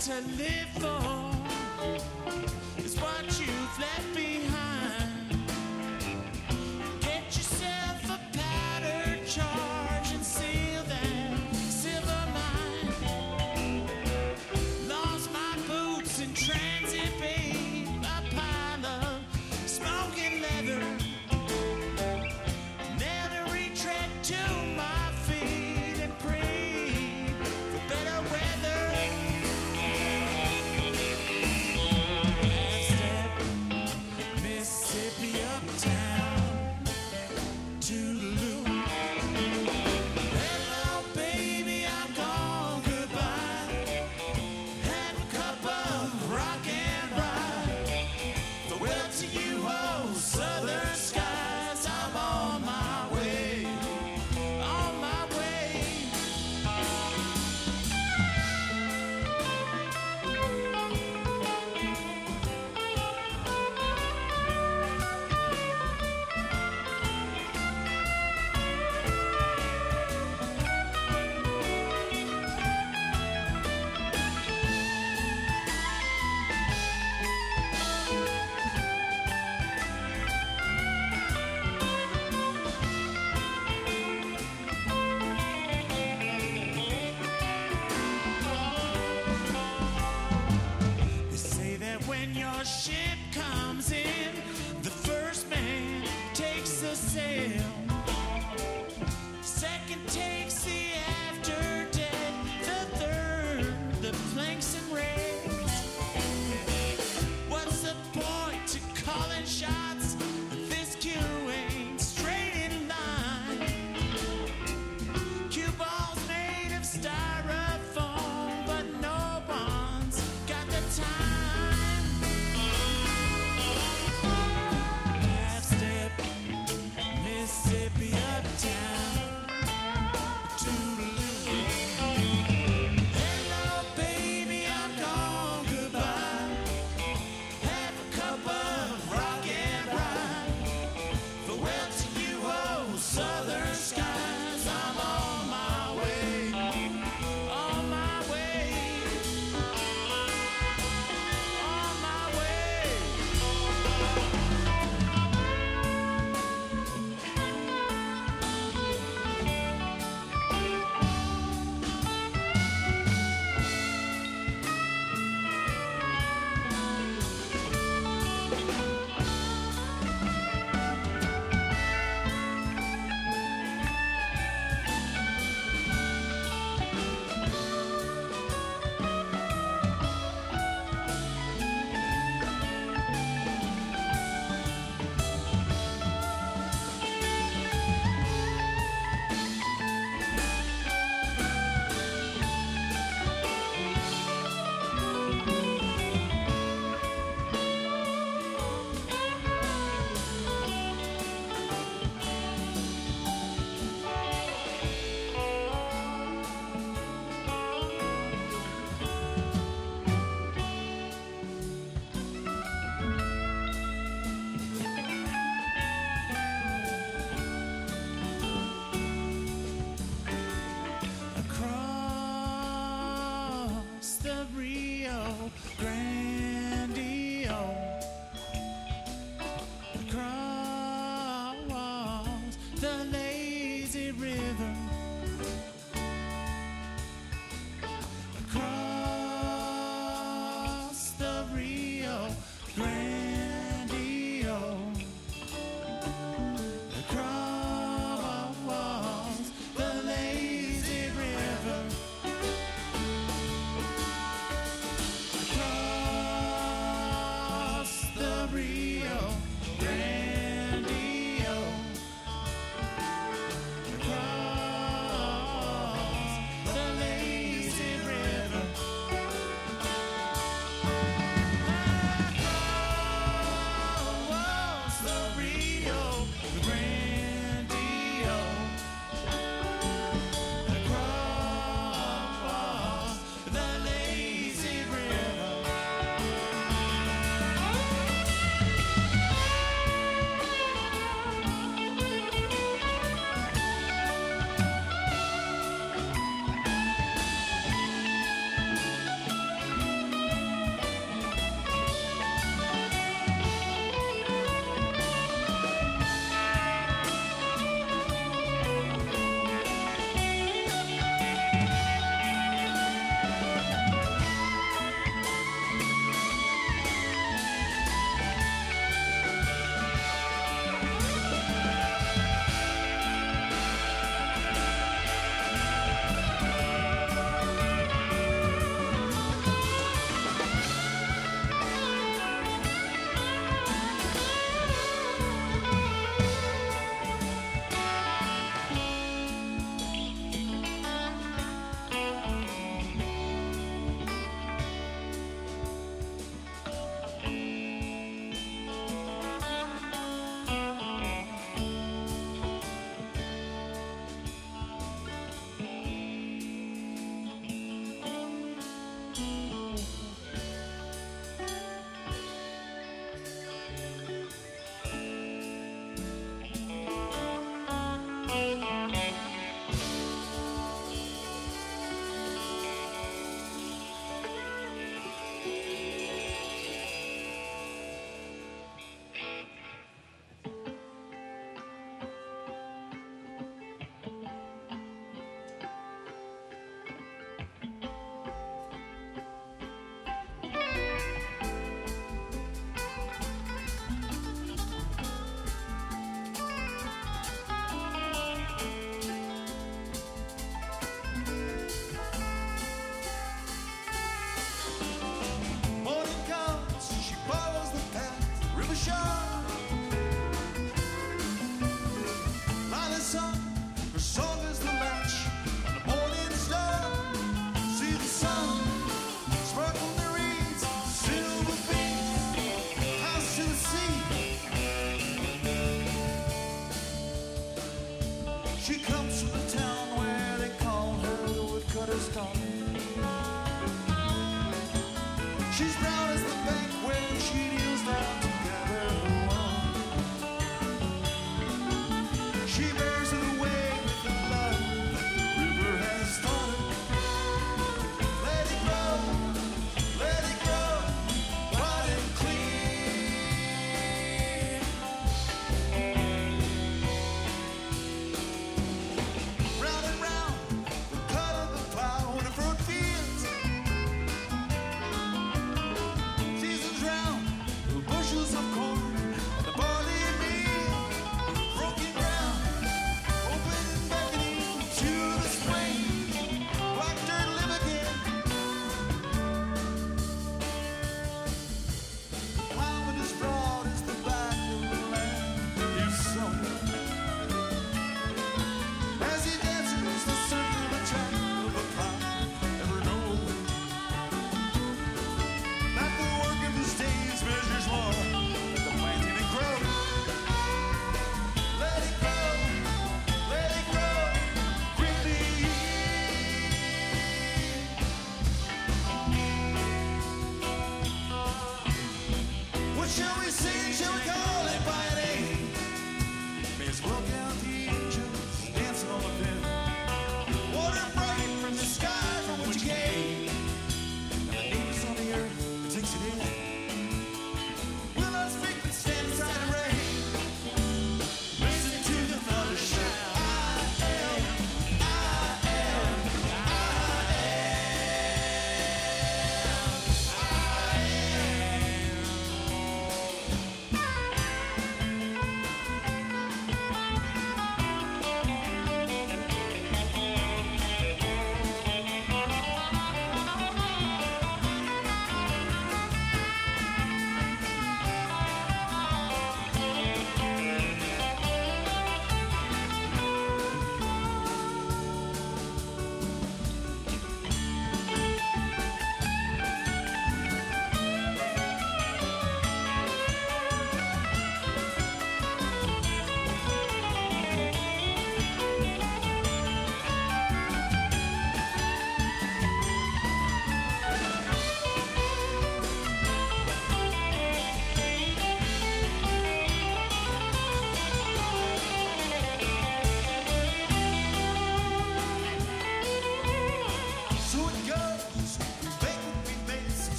To live for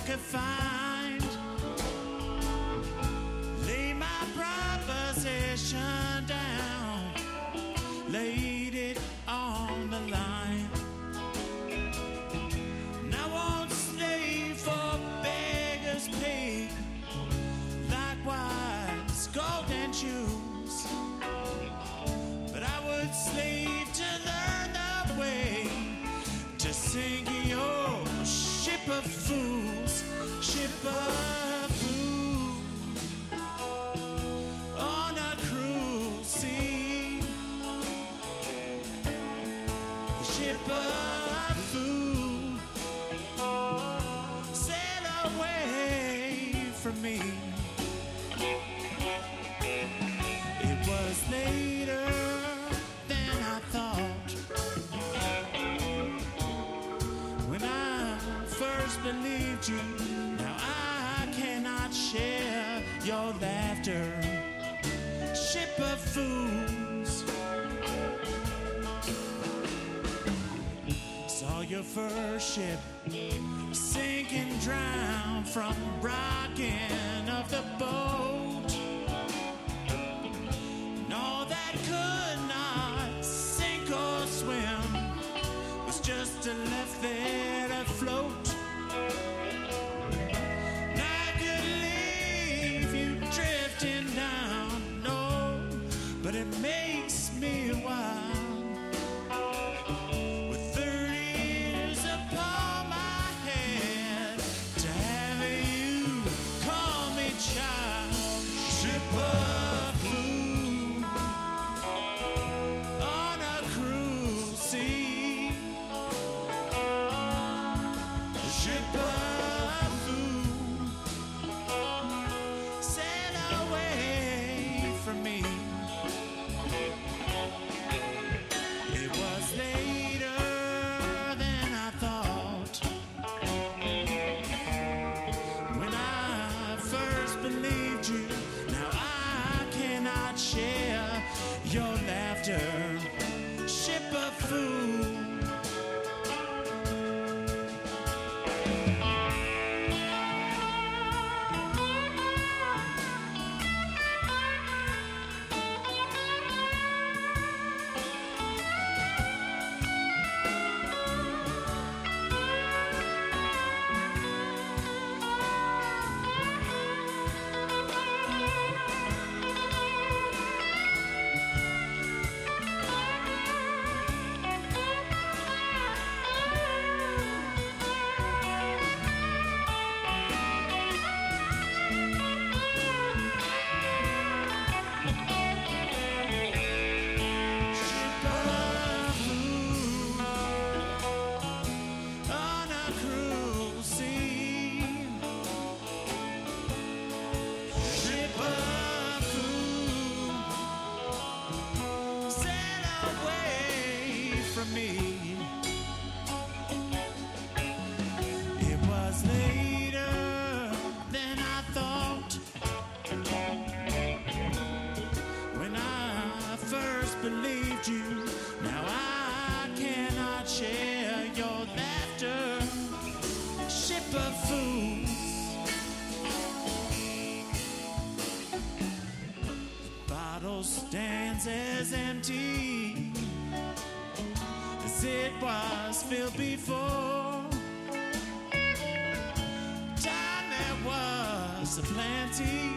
I could find. ship sink and drown from rocking of the laughter. supplanting.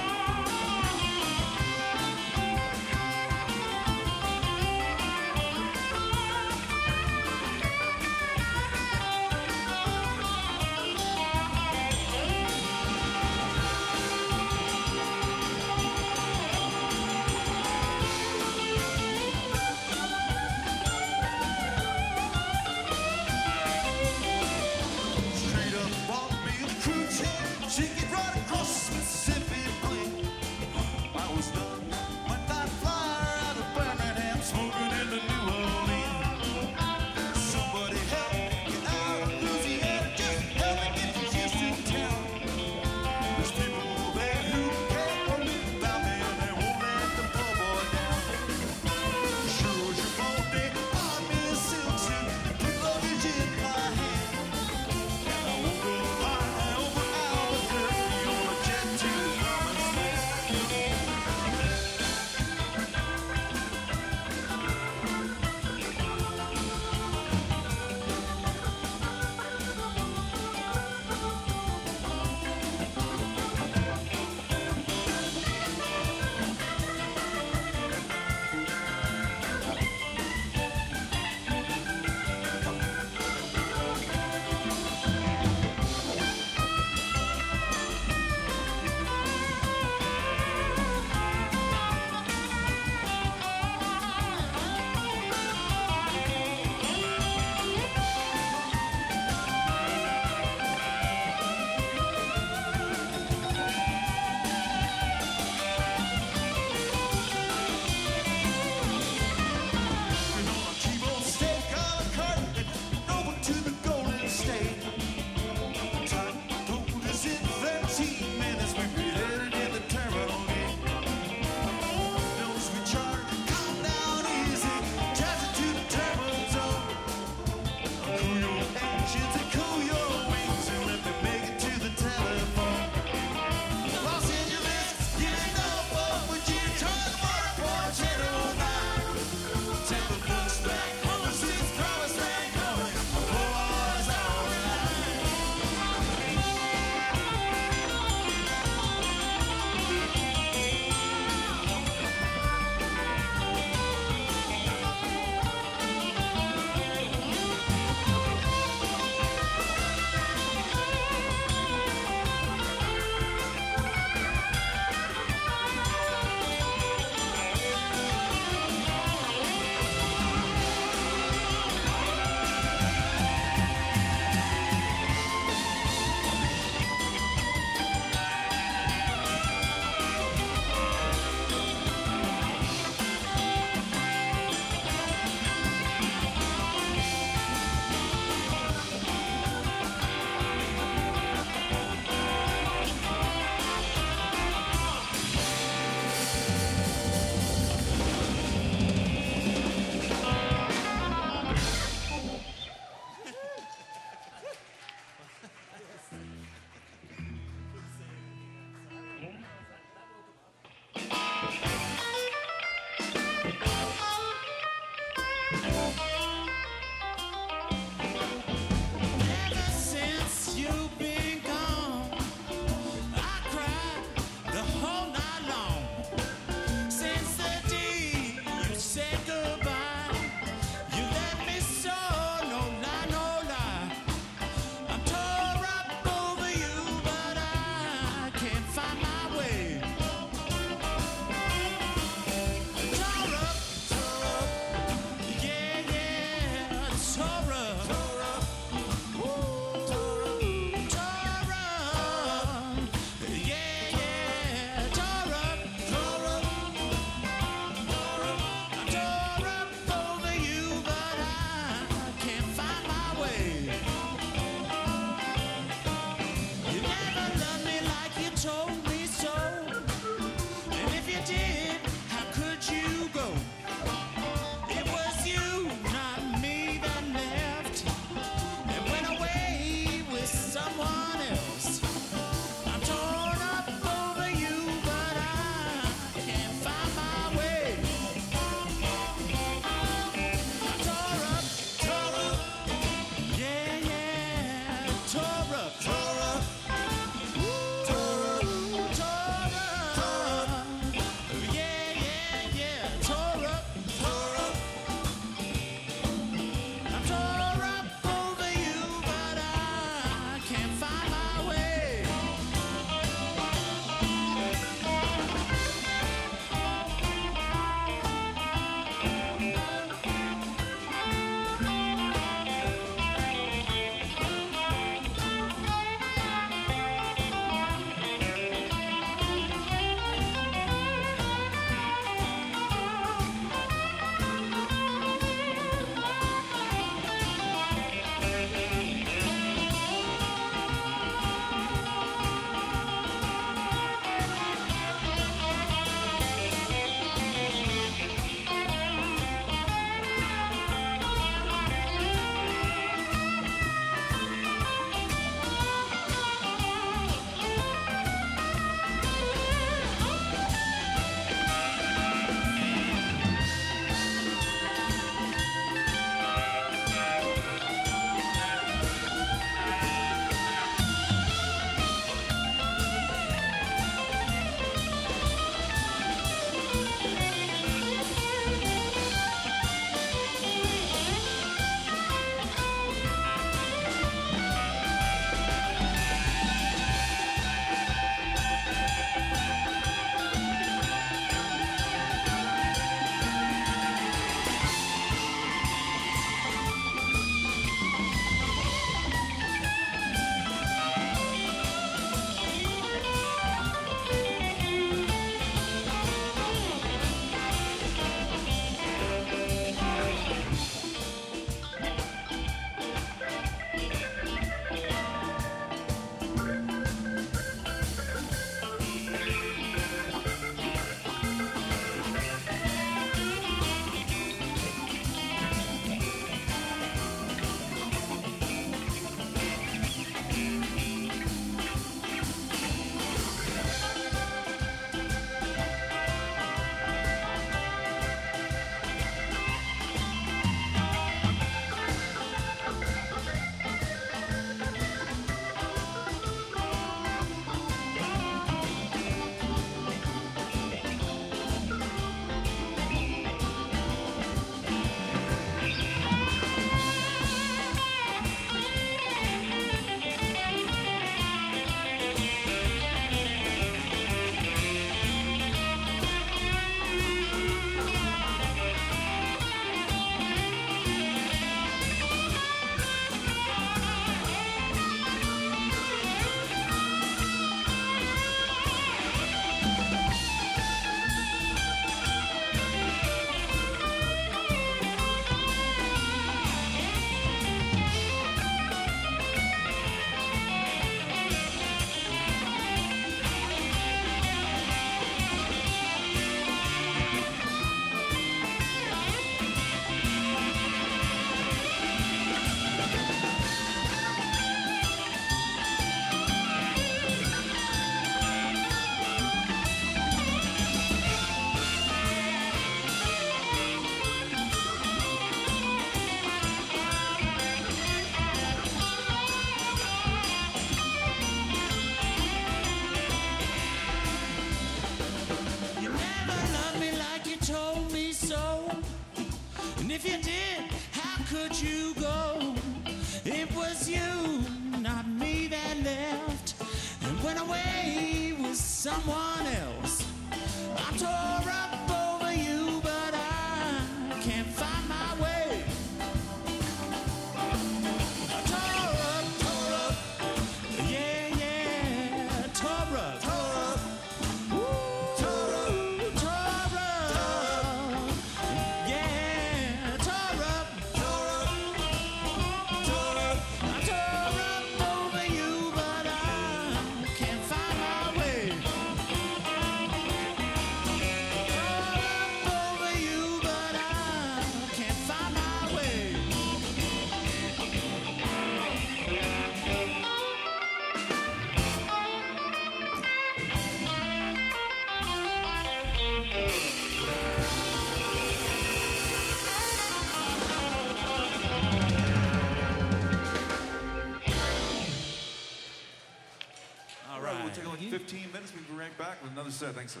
Set. Thanks, sir.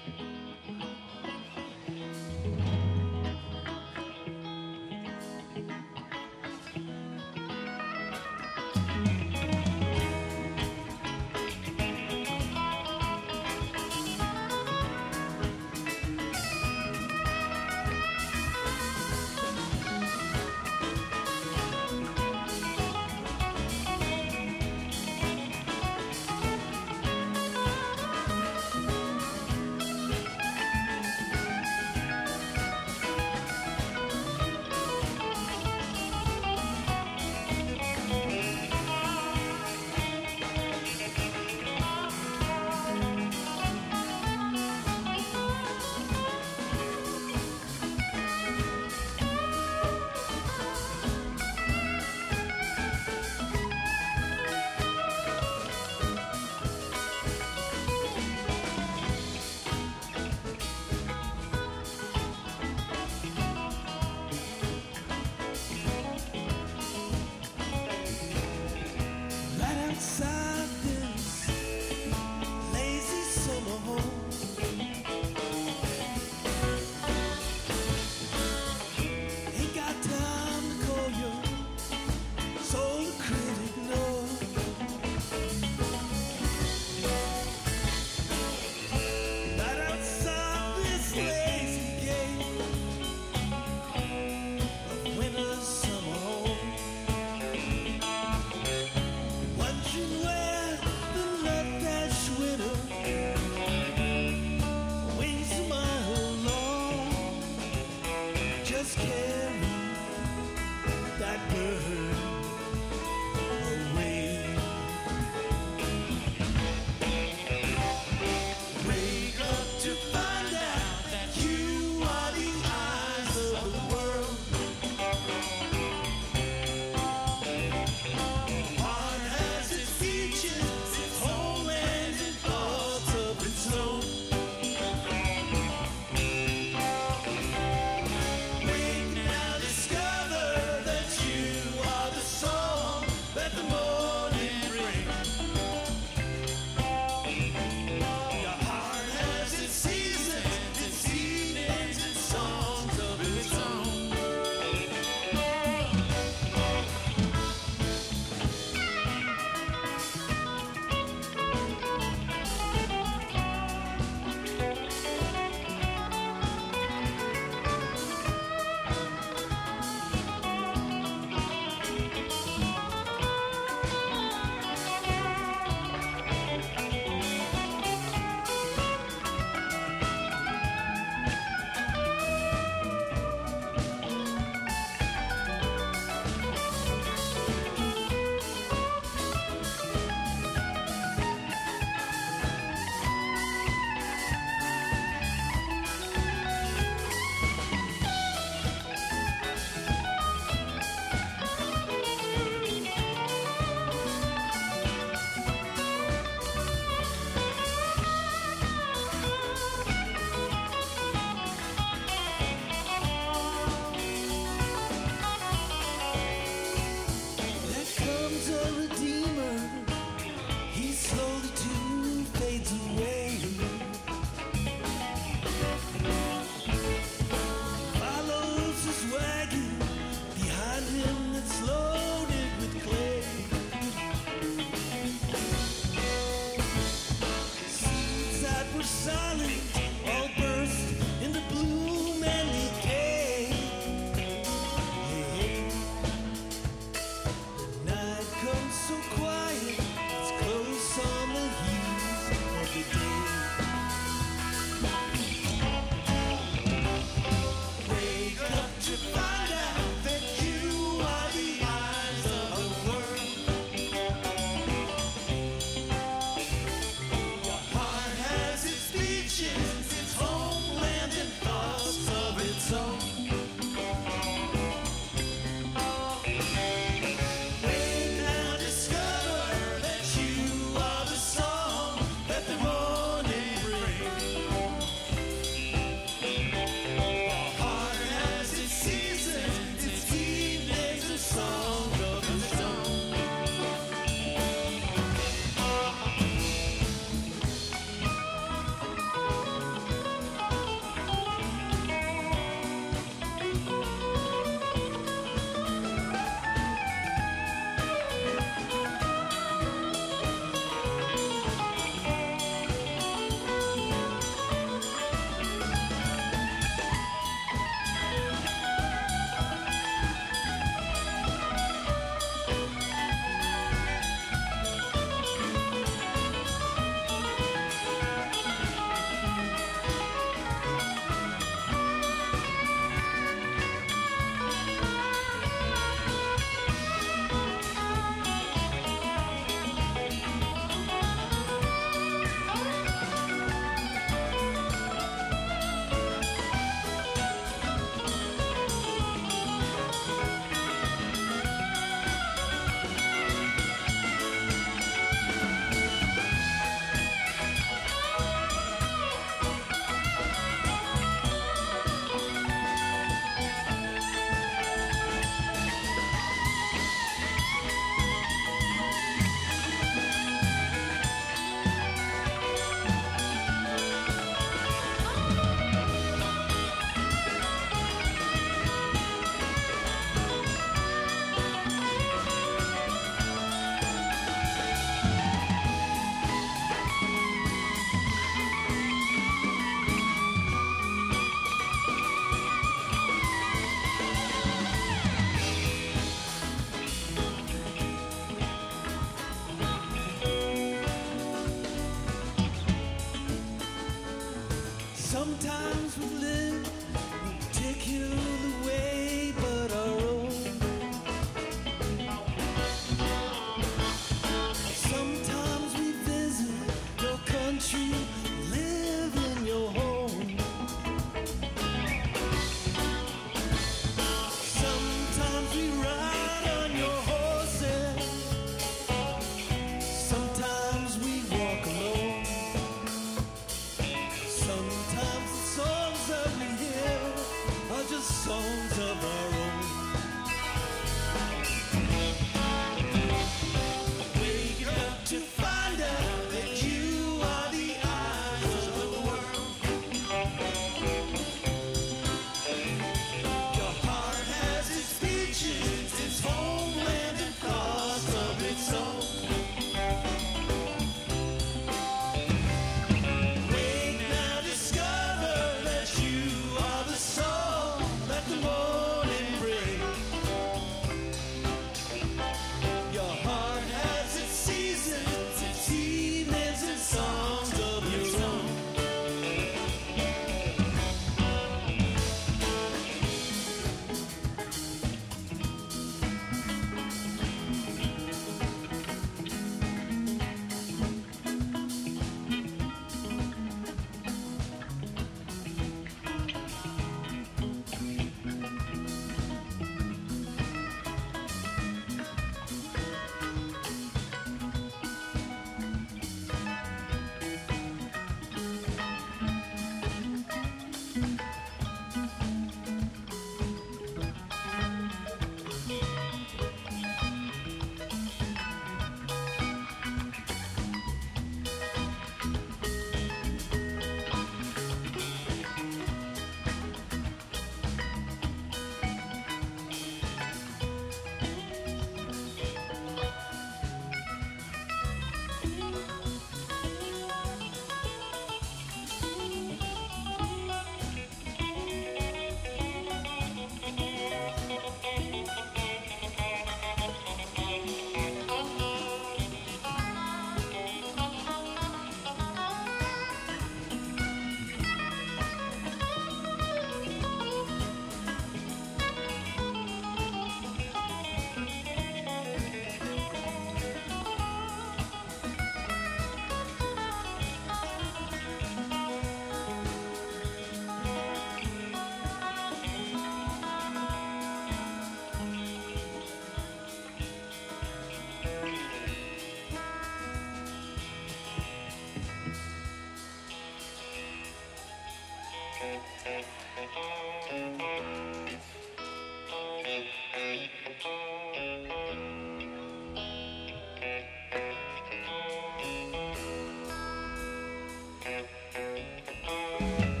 Ran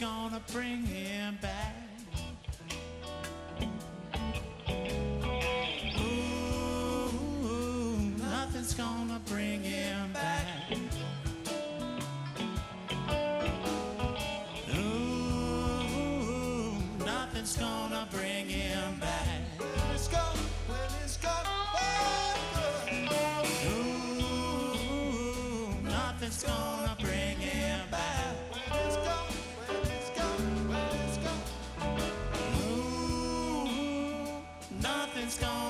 gonna bring him It's gone.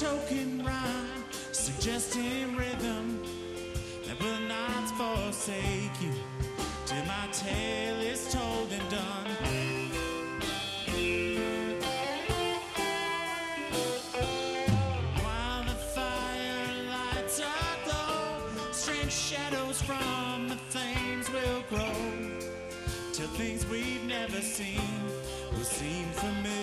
Token rhyme, suggesting rhythm that will not forsake you till my tale is told and done. things we've never seen will seem familiar.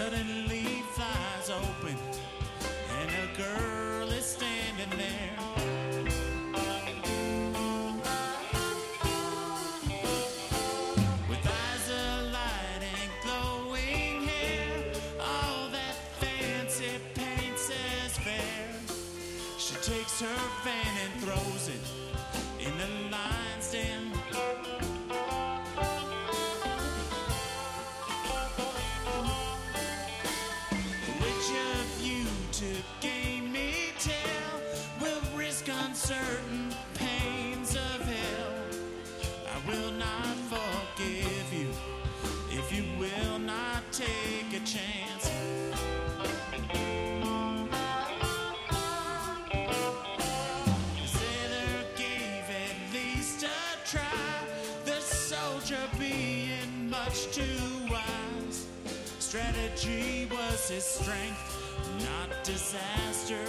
Let it Suddenly much too wise. Strategy was his strength, not disaster.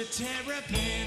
To terrapin.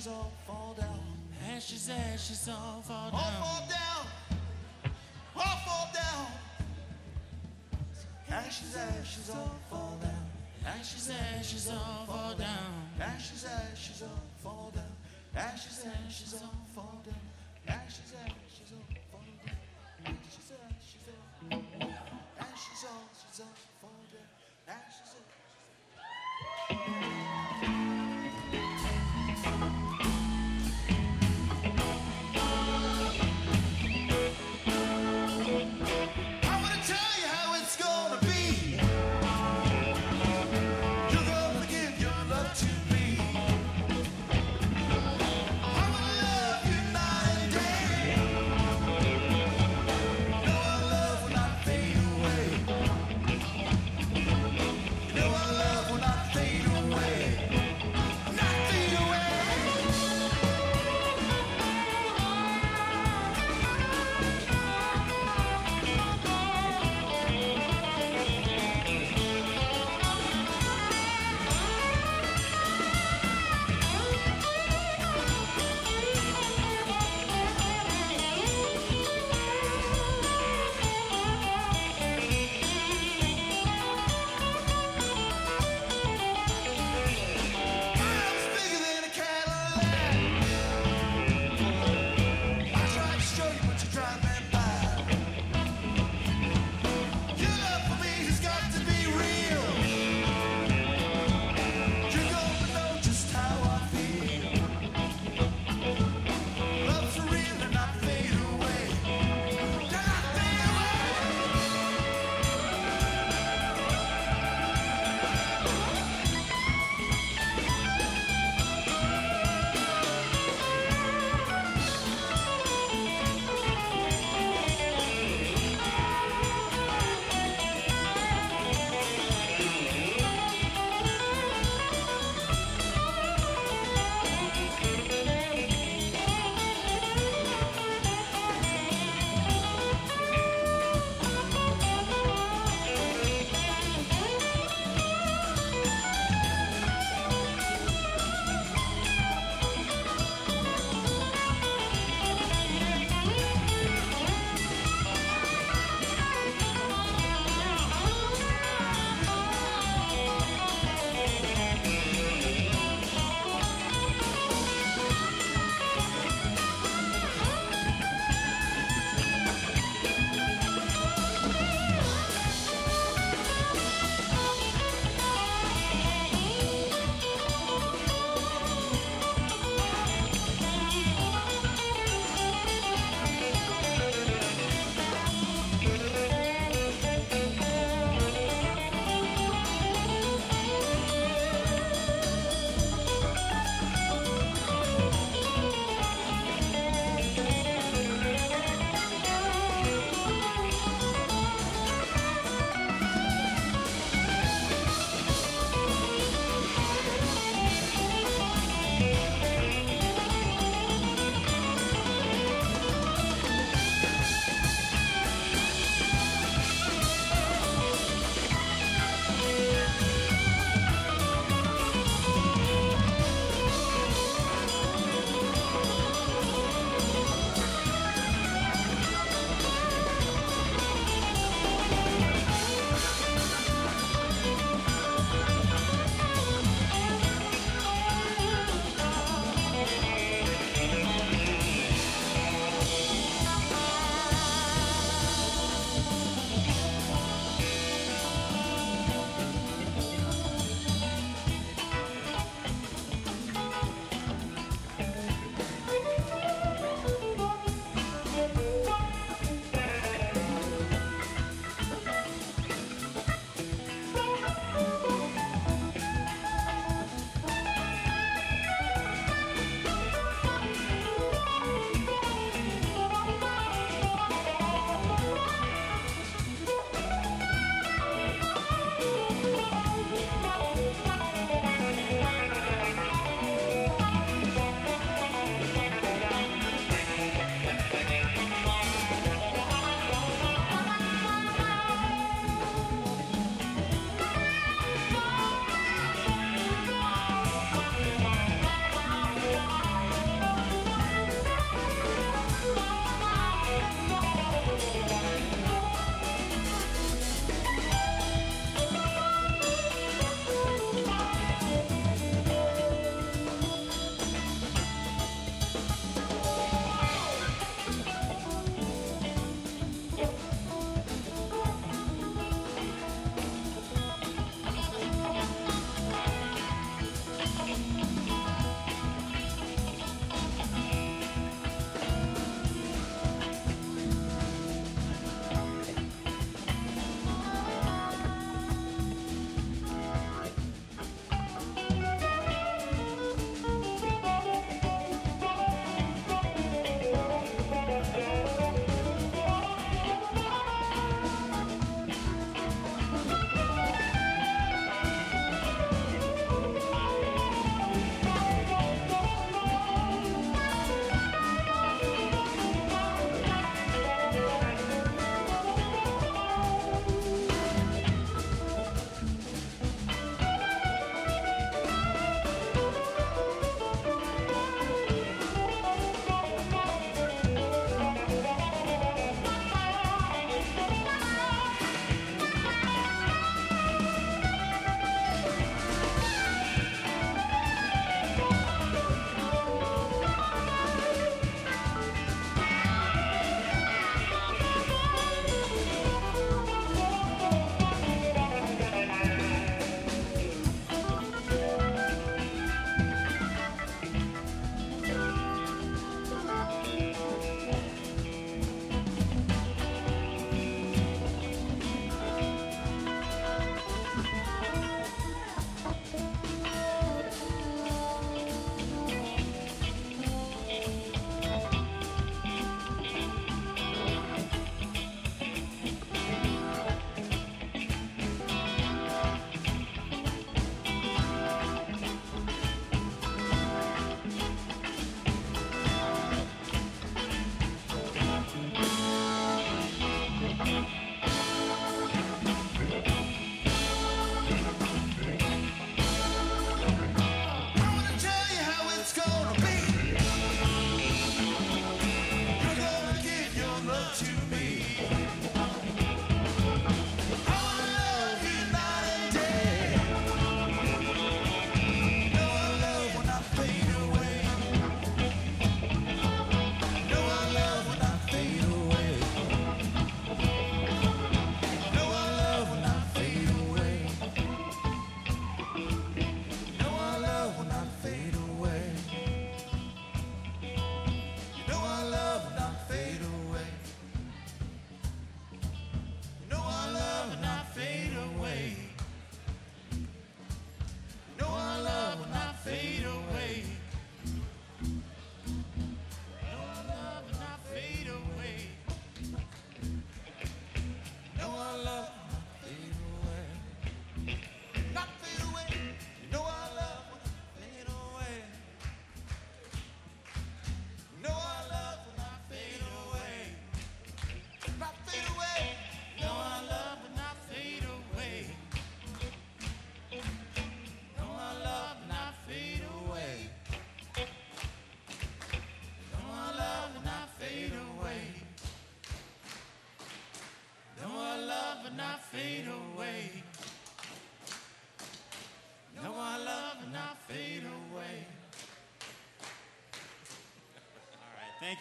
ashes all fall down. Ashes, ashes all fall down. All fall down. All fall down. Ashes, ashes all fall down. Ashes, ashes all fall down. Ashes, ashes all fall down. Ashes, ashes all fall down. Ashes, ashes all.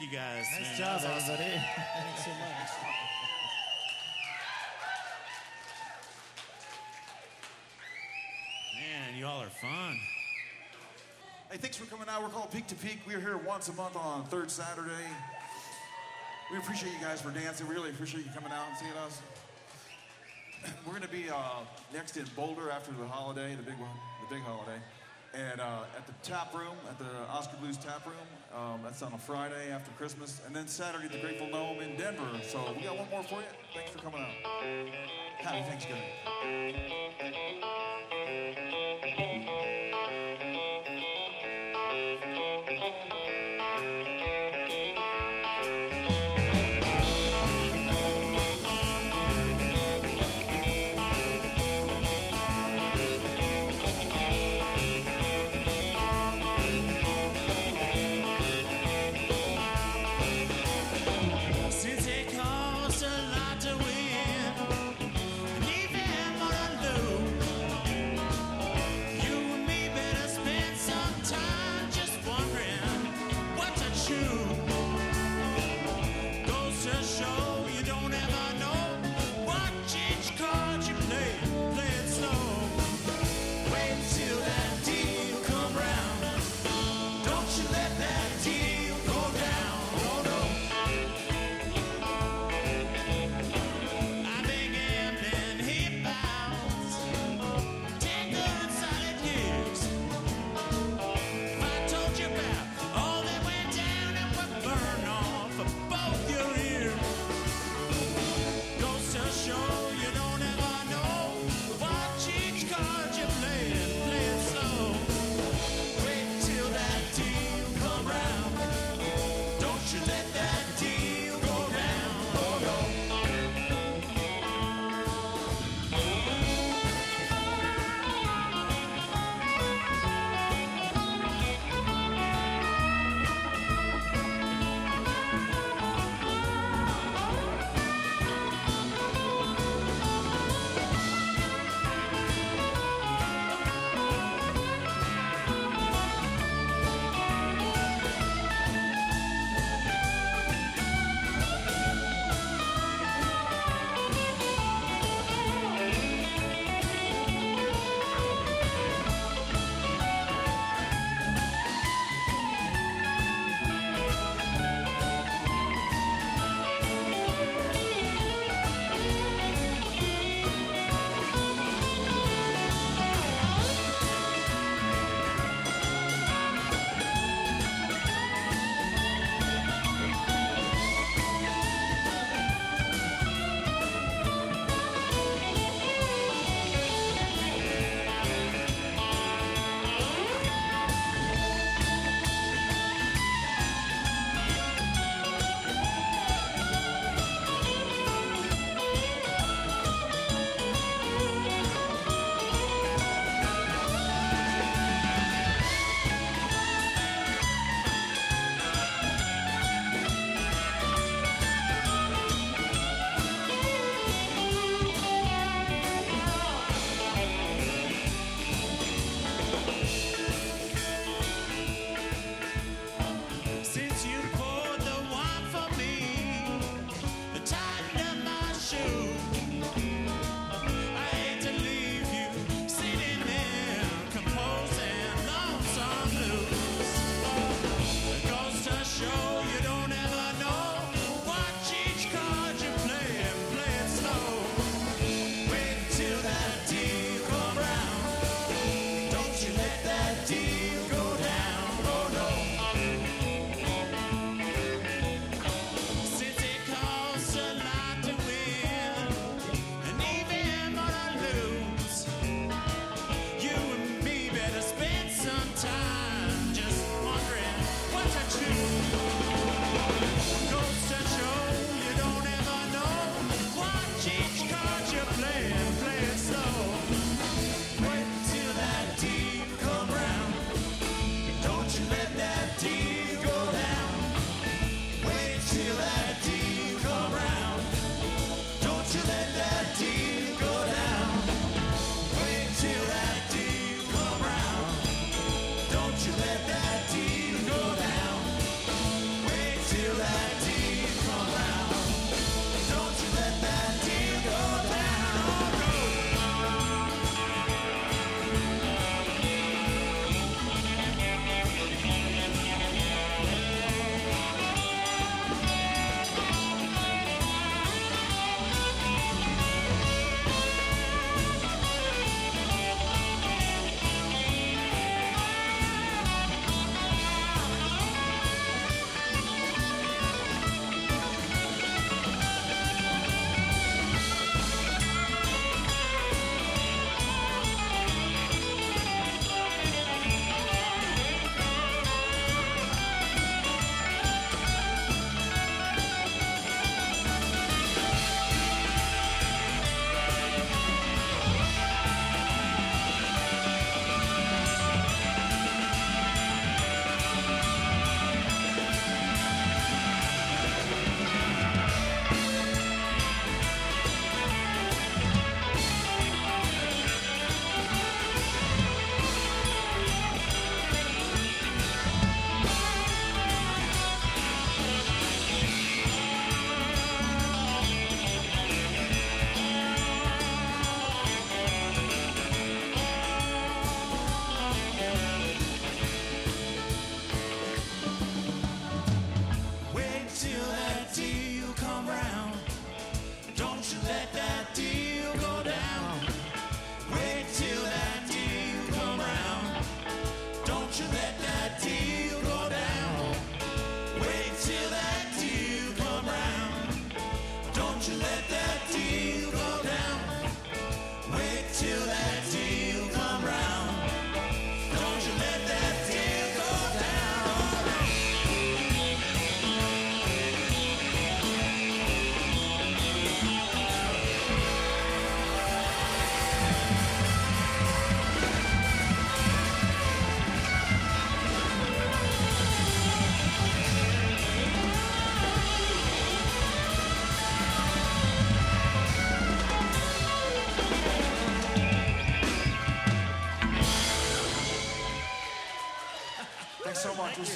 You guys. Nice man. job, awesome. everybody. Thanks so much. Man, you all are fun. Hey, thanks for coming out. We're called Peak to Peak. We're here once a month on third Saturday. We appreciate you guys for dancing. We really appreciate you coming out and seeing us. We're going to be uh, next in Boulder after the holiday, the big one, the big holiday, and uh, at the tap room, at the Oskar Blues tap room. Um, that's on a Friday after Christmas, and then Saturday at the Grateful Gnome in Denver. So we got one more for you. Thanks for coming out. Happy Thanksgiving.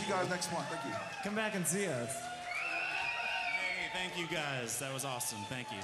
See you guys next month. Thank you. Come back and see us. Hey, thank you guys. That was awesome. Thank you.